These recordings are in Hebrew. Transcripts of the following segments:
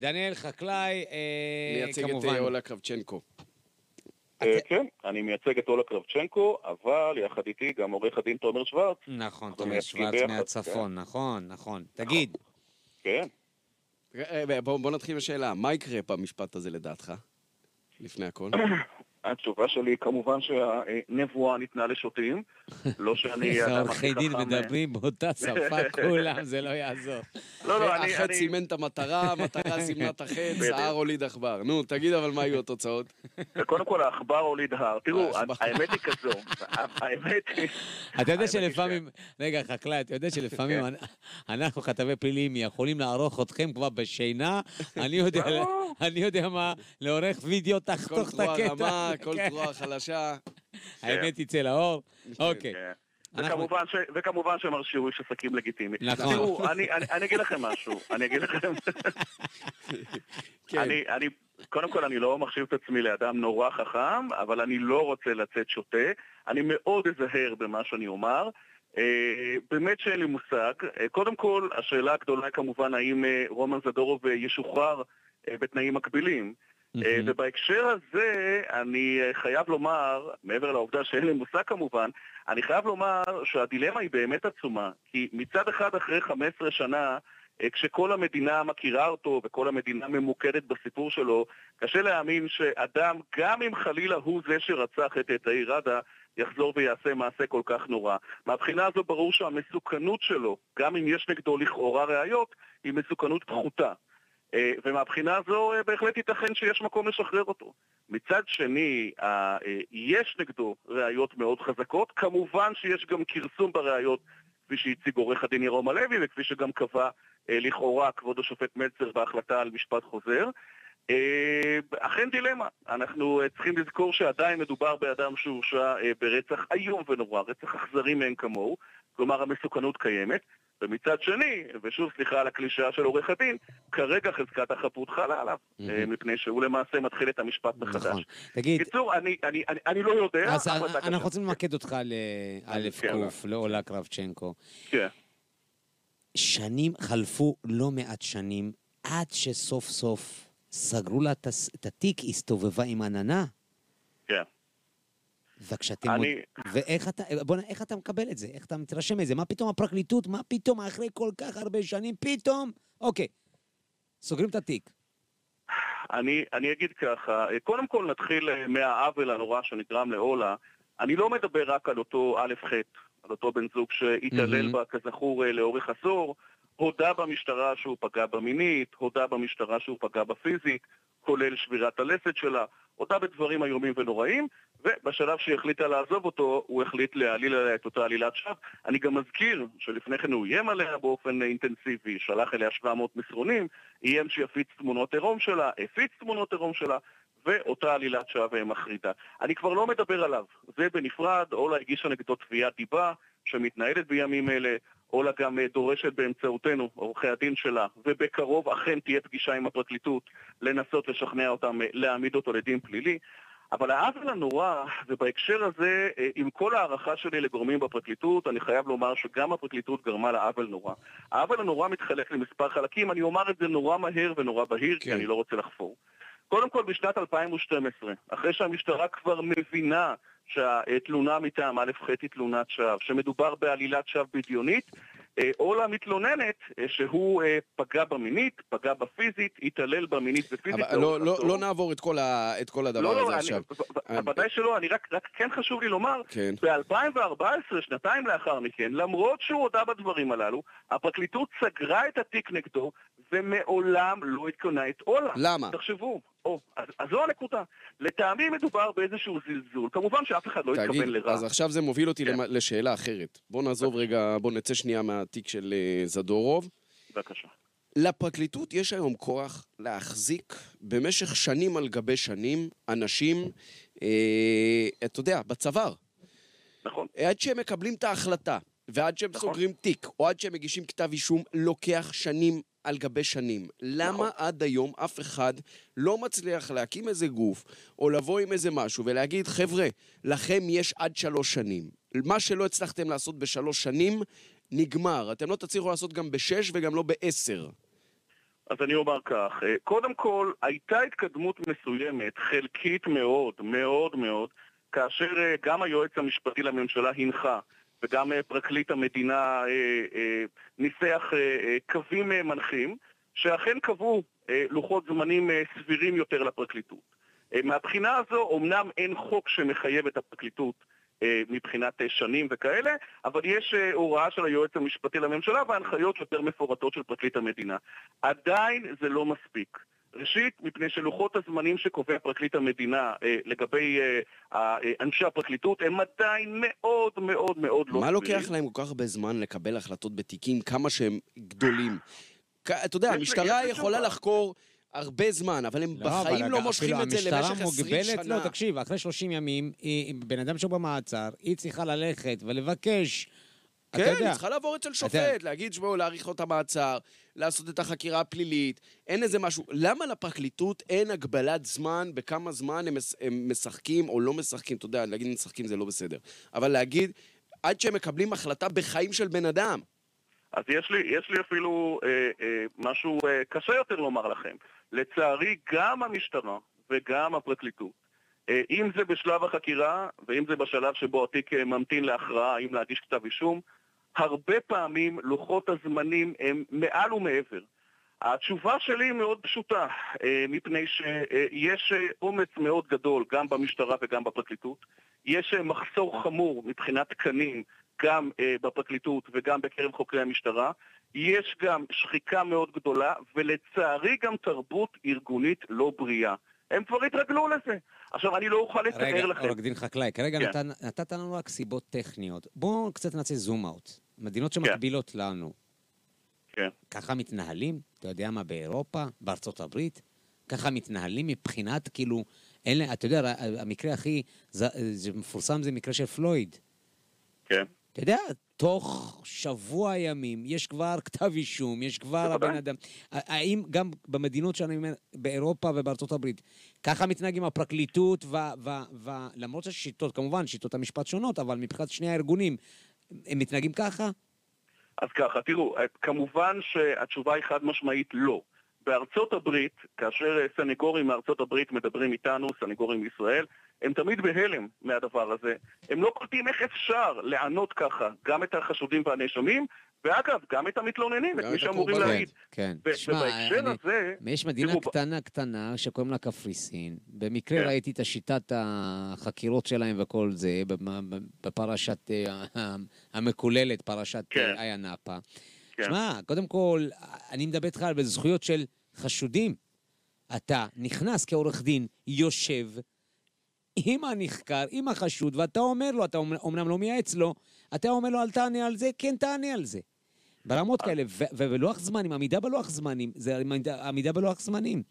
דניאל חקלאי, אה, מייצג את כמובן. אה, אולה קרבצ'נקו. אה, כן, אני מייצג את אולה קרבצ'נקו, אבל יחד איתי גם עורך הדין תומר שוורץ. נכון, תומר שוורץ מהצפון, נכון, נכון. תגיד, כן. בוא בוא נתחיל בשאלה, מה יקרה במשפט הזה לדעתך? לפני הכל. התשובה שלי היא כמובן שהנבואה ניתנה לשוטים, לא שאני... העורכי דין אה, מדברים באותה שפה, כולם, זה לא יעזור. לא, לא, אני... אני- סימן את המטרה, המטרה סימנה את בדיוק. ההר הוליד עכבר. נו, תגיד אבל מה יהיו התוצאות. קודם כל העכבר הוליד הר. תראו, העכבר. האמת היא כזו, האמת היא... אתה יודע שלפעמים, רגע, חקלאי, אתה יודע שלפעמים אנ- אנחנו, כתבי פליליים, יכולים לערוך אתכם כבר בשינה, אני יודע, ברור. אני יודע מה, לעורך וידאו, תחתוך את הקטע. כל כן. תרועה חלשה. האמת תצא לאור. אוקיי. כן. וכמובן, ש... וכמובן שמר שירו איש עסקים לגיטימי. נכון. תראו, אני, אני, אני אגיד לכם משהו, אני אגיד לכם... כן. אני, אני, קודם כל, אני לא מחשיב את עצמי לאדם נורא חכם, אבל אני לא רוצה לצאת שוטה. אני מאוד אזהר במה שאני אומר. אה, באמת שאין לי מושג. אה, קודם כל, השאלה הגדולה היא כמובן האם אה, רומן זדורוב ישוחרר אה, בתנאים מקבילים. מהמם. ובהקשר הזה, אני אה, חייב לומר, מעבר לעובדה שאין לי מושג כמובן, אני חייב לומר שהדילמה היא באמת עצומה. כי מצד אחד, אחרי 15 שנה, אה, כשכל המדינה מכירה אותו וכל המדינה ממוקדת בסיפור שלו, קשה להאמין שאדם, גם אם חלילה הוא זה שרצח את תאיר ראדה, יחזור ויעשה מעשה כל כך נורא. מהבחינה הזו ברור שהמסוכנות שלו, גם אם יש נגדו לכאורה ראיות, היא מסוכנות פחותה. אה, ומהבחינה הזו אה, בהחלט ייתכן שיש מקום לשחרר אותו. מצד שני, אה, יש נגדו ראיות מאוד חזקות, כמובן שיש גם כרסום בראיות, כפי שהציג עורך הדין ירום הלוי, וכפי שגם קבע לכאורה כבוד השופט מלצר בהחלטה על משפט חוזר. אכן דילמה, אנחנו צריכים לזכור שעדיין מדובר באדם שהורשע ברצח איום ונורא, רצח אכזרי מאין כמוהו, כלומר המסוכנות קיימת. ומצד שני, ושוב סליחה על הקלישאה של עורך הדין, כרגע חזקת החפות חלה עליו, אה, מפני שהוא למעשה מתחיל את המשפט מחדש. נכון. תגיד, בקיצור, אני, אני, אני, אני לא יודע, אז החלטה אנחנו. רוצים למקד אותך לאלף כן. קוף, לעולה קרבצ'נקו. כן. שנים, חלפו לא מעט שנים, עד שסוף סוף סגרו לה את התיק, הסתובבה עם עננה. וכשאתם... אני- ואיך אתה, בוא'נה, איך אתה מקבל את זה? איך אתה מתרשם מזה? מה פתאום הפרקליטות, מה פתאום אחרי כל כך הרבה שנים, פתאום? אוקיי, סוגרים את התיק. אני, אני אגיד ככה, קודם כל נתחיל אה, מהעוול הנורא שנגרם לאולה. אני לא מדבר רק על אותו א' ח', על אותו בן זוג שהתעלל מהמם. בה כזכור אה, לאורך עשור, הודה במשטרה שהוא פגע בה מינית, הודה במשטרה שהוא פגע בה פיזית, כולל שבירת הלסת שלה, הודה בדברים איומים ונוראים, ובשלב שהיא החליטה לעזוב אותו, הוא החליט להעליל עליה את אותה עלילת שווא. אני גם מזכיר שלפני כן הוא איים עליה באופן אינטנסיבי, שלח אליה 700 מסרונים, איים שיפיץ תמונות עירום שלה, הפיץ תמונות עירום שלה, ואותה עלילת שווא מחרידה. אני כבר לא מדבר עליו, זה בנפרד, אולה הגישה נגדו תביעת דיבה שמתנהלת בימים אלה, אולה גם אה, דורשת באמצעותנו, עורכי הדין שלה, ובקרוב אכן תהיה פגישה עם הפרקליטות לנסות לשכנע אותם אה, להעמיד אותו לדין פלילי. אבל העוול הנורא, ובהקשר הזה, אה, עם כל הערכה שלי לגורמים בפרקליטות, אני חייב לומר שגם הפרקליטות גרמה לעוול נורא. העוול הנורא מתחלק למספר חלקים, אני אומר את זה נורא מהר ונורא בהיר, כן. כי אני לא רוצה לחפור. קודם כל, בשנת 2012, אחרי שהמשטרה כבר מבינה שהתלונה מטעם א' ח' היא תלונת שווא, שמדובר בעלילת שווא בדיונית, אה, אולה מתלוננת אה, שהוא אה, פגע בה מינית, פגע בה פיזית, התעלל בה מינית ופיזית. אבל לא- לא- עשור. לא נעבור את כל ה- את כל הדבר לא, הזה לא, אני- עכשיו. ודאי שלא, אני רק, רק כן חשוב לי לומר, כן. ב-2014, שנתיים לאחר מכן, למרות שהוא הודה בדברים הללו, הפרקליטות סגרה את התיק נגדו, ומעולם לא התכונה את אולה. למה? תחשבו, או, אז, אז זו הנקודה. לטעמי מדובר באיזשהו זלזול. כמובן שאף אחד לא תגיד, התכוון לרע. אז עכשיו זה מוביל אותי כן. למ- לשאלה אחרת. בוא נעזוב רגע, בוא נצא שנייה מהתיק של אה, זדורוב. בבקשה. לפרקליטות יש היום כוח להחזיק במשך שנים על גבי שנים אנשים, אה, אתה יודע, בצוואר. נכון. עד שהם מקבלים את ההחלטה, ועד שהם נכון. סוגרים תיק, או עד שהם מגישים כתב אישום, לוקח שנים על גבי שנים. למה נכון. עד היום אף אחד לא מצליח להקים איזה גוף, או לבוא עם איזה משהו ולהגיד, חבר'ה, לכם יש עד שלוש שנים. מה שלא הצלחתם לעשות בשלוש שנים, נגמר. אתם לא תצליחו לעשות גם בשש וגם לא בעשר. אז אני אומר כך, אה, קודם כל, הייתה התקדמות מסוימת, חלקית מאוד, מאוד מאוד, כאשר אה, גם היועץ המשפטי לממשלה הנחה וגם אה, פרקליט המדינה ניסח קווים מנחים, שאכן קבעו לוחות זמנים סבירים יותר לפרקליטות. מהבחינה הזו, אמנם אין חוק שמחייב את הפרקליטות אה, מבחינת אה, שנים וכאלה, אבל יש אה, הוראה של היועץ המשפטי לממשלה והנחיות יותר מפורטות של פרקליט המדינה. עדיין זה לא מספיק. ראשית, מפני שלוחות הזמנים שקובע פרקליט המדינה אה, לגבי אה, אנשי הפרקליטות הם עדיין מאוד מאוד מאוד לא. מה לוקח להם כל כך הרבה זמן לקבל החלטות בתיקים, כמה שהם גדולים? אתה יודע, המשטרה יכולה לחקור הרבה זמן, אבל הם לא, בחיים אבל לא מושכים את זה למשך 20 מוגבלת, שנה. לא, תקשיב, אחרי 30 ימים, בן אדם שהוא במעצר, היא צריכה ללכת ולבקש... כן, היא צריכה לעבור אצל שופט. להגיד, שבו, להאריך לו את המעצר, לעשות את החקירה הפלילית, אין איזה משהו. למה לפרקליטות אין הגבלת זמן בכמה זמן הם, הם משחקים או לא משחקים? אתה יודע, להגיד משחקים זה לא בסדר. אבל להגיד, עד שהם מקבלים החלטה בחיים של בן אדם. אז יש לי, יש לי אפילו אה, אה, משהו אה, קשה יותר לומר לכם. לצערי, גם המשטרה וגם הפרקליטות, אה, אם זה בשלב החקירה ואם זה בשלב שבו התיק אה, ממתין להכרעה האם להגיש כתב אישום, הרבה פעמים לוחות הזמנים הם מעל ומעבר. התשובה שלי היא מאוד פשוטה, אה, מפני שיש אומץ מאוד גדול גם במשטרה וגם בפרקליטות. יש מחסור חמור מבחינת תקנים גם בפרקליטות וגם בקרב חוקרי המשטרה. יש גם שחיקה מאוד גדולה, ולצערי גם תרבות ארגונית לא בריאה. הם כבר התרגלו לזה. עכשיו, אני לא אוכל לתאר לכם. רגע, עורך דין חקלאי, כרגע כן. נת, נתת לנו רק סיבות טכניות. בואו קצת נעשה זום אאוט. מדינות כן. שמקבילות כן. לנו. כן. ככה מתנהלים? אתה יודע מה, באירופה? בארצות הברית? ככה מתנהלים מבחינת, כאילו, אלה, אתה יודע, המקרה הכי זה, זה מפורסם זה מקרה של פלויד. כן. אתה יודע, תוך שבוע ימים יש כבר כתב אישום, יש כבר הבן אדם. האם גם במדינות שאני אומר, באירופה ובארצות הברית, ככה מתנהגים הפרקליטות, ולמרות שהשיטות, כמובן, שיטות המשפט שונות, אבל מבחינת שני הארגונים, הם מתנהגים ככה? אז ככה, תראו, כמובן שהתשובה היא חד משמעית לא. בארצות הברית, כאשר סנגורים מארצות הברית מדברים איתנו, סנגורים מישראל, הם תמיד בהלם מהדבר הזה. הם לא קולטים איך אפשר לענות ככה גם את החשודים והנאשמים, ואגב, גם את המתלוננים, את מי שאמורים להעיד. כן, כן. תשמע, יש מדינה קטנה קטנה שקוראים לה קפריסין. במקרה כן. ראיתי את השיטת החקירות שלהם וכל זה, בפרשת אה, המקוללת, פרשת כן. איה נאפה. תשמע, קודם כל, אני מדבר איתך על זכויות של חשודים. אתה נכנס כעורך דין, יושב, עם הנחקר, עם החשוד, ואתה אומר לו, אתה אומנם לא מייעץ לו, אתה אומר לו, אל תענה על זה, כן תענה על זה. ברמות כאלה, ובלוח זמנים, עמידה בלוח זמנים, זה עמידה בלוח זמנים.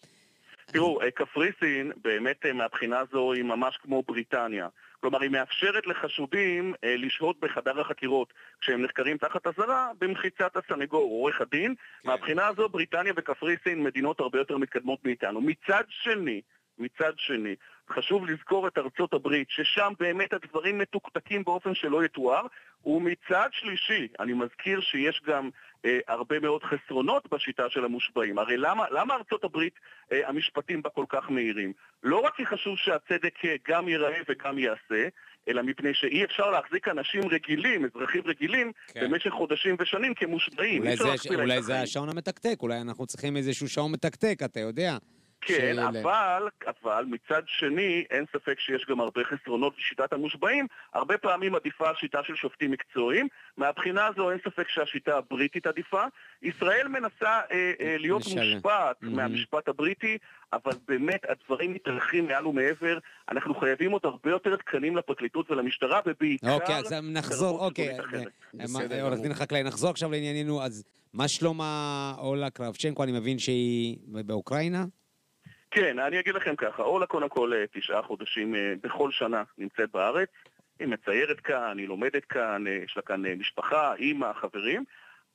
תראו, אה, קפריסין, באמת אה, מהבחינה הזו היא ממש כמו בריטניה. כלומר, היא מאפשרת לחשודים אה, לשהות בחדר החקירות כשהם נחקרים תחת אזהרה במחיצת הסנגור, עורך הדין. כן. מהבחינה הזו, בריטניה וקפריסין מדינות הרבה יותר מתקדמות מאיתנו. מצד שני, מצד שני, חשוב לזכור את ארצות הברית, ששם באמת הדברים מתוקתקים באופן שלא יתואר, ומצד שלישי, אני מזכיר שיש גם אה, הרבה מאוד חסרונות בשיטה של המושבעים. הרי למה, למה ארצות הברית, אה, המשפטים בה כל כך מהירים? לא רק כי חשוב שהצדק אה, גם ייראה וגם ייעשה, אלא מפני שאי אפשר להחזיק אנשים רגילים, אזרחים רגילים, כן. במשך חודשים ושנים כמושבעים. אולי זה, אולי זה השעון המתקתק, אולי אנחנו צריכים איזשהו שעון מתקתק, אתה יודע. כן, אבל, אבל מצד שני, אין ספק שיש גם הרבה חסרונות לשיטת המושבעים. הרבה פעמים עדיפה השיטה של שופטים מקצועיים. מהבחינה הזו אין ספק שהשיטה הבריטית עדיפה. ישראל מנסה אה, אה, להיות משל... מושפעת mm-hmm. מהמשפט הבריטי, אבל באמת הדברים מתארחים מעל ומעבר. אנחנו חייבים עוד הרבה יותר תקנים לפרקליטות ולמשטרה, ובעיקר... אוקיי, אז נחזור, אוקיי. אה, עורך דין חקלאי, נחזור עכשיו לענייננו. אז מה שלום אולה קרבצ'נקו? אני מבין שהיא באוקראינה? כן, אני אגיד לכם ככה, אולה קודם כל אה, תשעה חודשים אה, בכל שנה נמצאת בארץ, היא מציירת כאן, היא לומדת כאן, אה, יש לה כאן משפחה, אימא, חברים,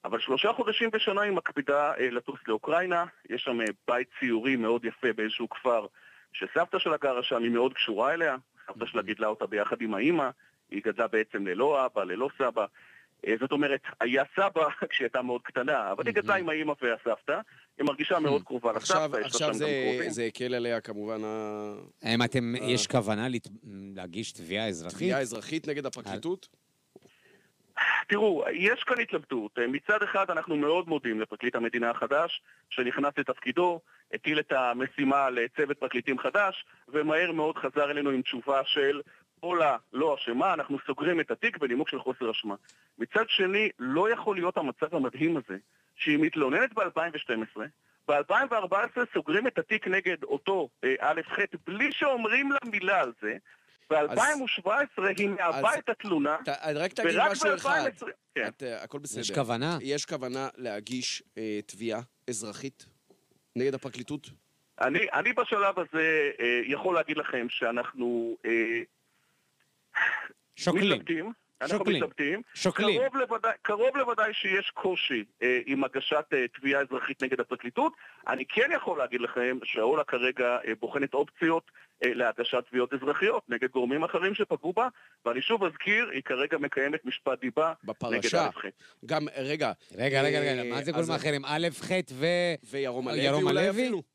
אבל שלושה חודשים בשנה היא מקפידה לטוס לאוקראינה, יש שם בית ציורי מאוד יפה באיזשהו כפר שסבתא שלה גרה שם, היא מאוד קשורה אליה, סבתא שלה גידלה אותה ביחד עם האימא, היא גדלה בעצם ללא אבא, ללא סבא. זאת אומרת, היה סבא כשהיא הייתה מאוד קטנה, אבל היא גדלה עם האימא והסבתא. היא מרגישה מאוד קרובה לסבתא, עכשיו זה הקל עליה כמובן האם אתם, יש כוונה להגיש תביעה אזרחית? תביעה אזרחית נגד הפרקליטות? תראו, יש כאן התלבטות. מצד אחד אנחנו מאוד מודים לפרקליט המדינה החדש, שנכנס לתפקידו, הטיל את המשימה לצוות פרקליטים חדש, ומהר מאוד חזר אלינו עם תשובה של פולה לא אשמה, אנחנו סוגרים את התיק בנימוק של חוסר אשמה. מצד שני, לא יכול להיות המצב המדהים הזה, שהיא מתלוננת ב-2012, ב-2014 סוגרים את התיק נגד אותו אה, א' ח' בלי שאומרים לה מילה על זה, ב-2017 היא מעבה את התלונה, רק תגיד משהו אחד. כן. אה, הכל בסדר. יש כוונה? יש כוונה להגיש אה, תביעה אזרחית נגד הפרקליטות? אני, אני בשלב הזה אה, יכול להגיד לכם שאנחנו אה, שוקלים. מתלבטים. אנחנו שוקלים. מתלבטים. שוקלים. קרוב לוודאי, קרוב לוודאי שיש קושי אה, עם הגשת אה, תביעה אזרחית נגד הפרקליטות. אני כן יכול להגיד לכם שהאולה כרגע אה, בוחנת אופציות אה, להגשת תביעות אזרחיות נגד גורמים אחרים שפגעו בה, ואני שוב אזכיר, היא כרגע מקיימת משפט דיבה נגד א' ח'. גם, רגע. רגע, רגע, רגע, מה זה גורמים אחרים? א', ח' ו... וירום הלוי אולי אפילו?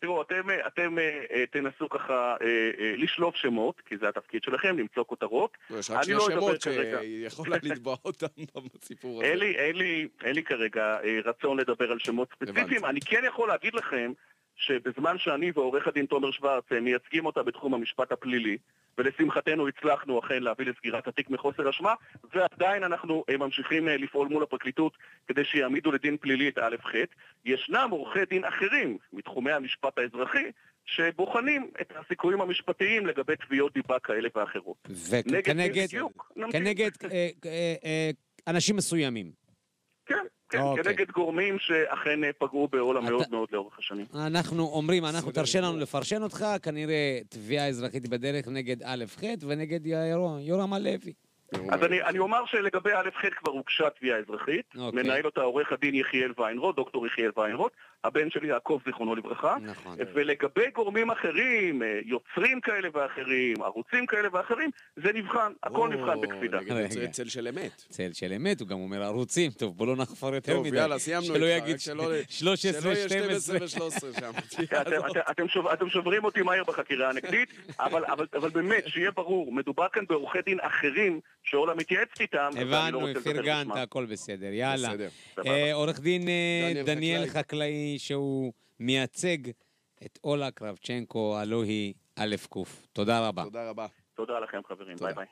תראו, אתם, אתם אה, תנסו ככה אה, אה, לשלוף שמות, כי זה התפקיד שלכם, למצוא כותרות. יש רק שני לא שמות שיכולה לתבוע אותם בסיפור הזה. אין לי, אין, לי, אין לי כרגע רצון לדבר על שמות ספציפיים. אני כן יכול להגיד לכם שבזמן שאני ועורך הדין תומר שוורץ מייצגים אותה בתחום המשפט הפלילי, ולשמחתנו הצלחנו אכן להביא לסגירת התיק מחוסר אשמה, ועדיין אנחנו ממשיכים לפעול מול הפרקליטות כדי שיעמידו לדין פלילי את א' ח'. ישנם עורכי דין אחרים מתחומי המשפט האזרחי שבוחנים את הסיכויים המשפטיים לגבי תביעות דיבה כאלה ואחרות. וכנגד כנגד אה, אה, אה, אנשים מסוימים. כן, כן, אוקיי. כנגד גורמים שאכן פגעו בעולה מאוד מאוד לאורך השנים. אנחנו אומרים, אנחנו תרשה לנו לפרשן אותך, כנראה תביעה אזרחית בדרך נגד א' ח' ונגד יורם הלוי. אז אני, אני אומר שלגבי א' ח' כבר הוגשה תביעה אזרחית, okay. אוקיי. מנהל אותה עורך הדין יחיאל ויינרוט, דוקטור יחיאל ויינרוט, הבן שלי יעקב זיכרונו לברכה, נכון. ולגבי גורמים אחרים, אה, יוצרים כאלה ואחרים, ערוצים כאלה ואחרים, זה נבחן, הכל oh, נבחן בקפידה. זה צל של אמת. צל של אמת, הוא גם אומר ערוצים, טוב בוא לא נחפור יותר מדי. טוב, יאללה, סיימנו שלא יגיד 13, 12 ו-13 שם. אתם שוברים אותי מהר בחקירה הנגדית, אבל באמת, שיהיה ברור, מדובר כאן בעורכי דין אחרים שאולה מתייעצת איתם. לא הבנו, פרגנת, הכל בסדר, יאללה. אה, עורך דין אה, דניאל חקלאי, שהוא מייצג את אולה קרבצ'נקו, הלוא היא א' ק'. תודה רבה. תודה רבה. תודה לכם, חברים. ביי ביי.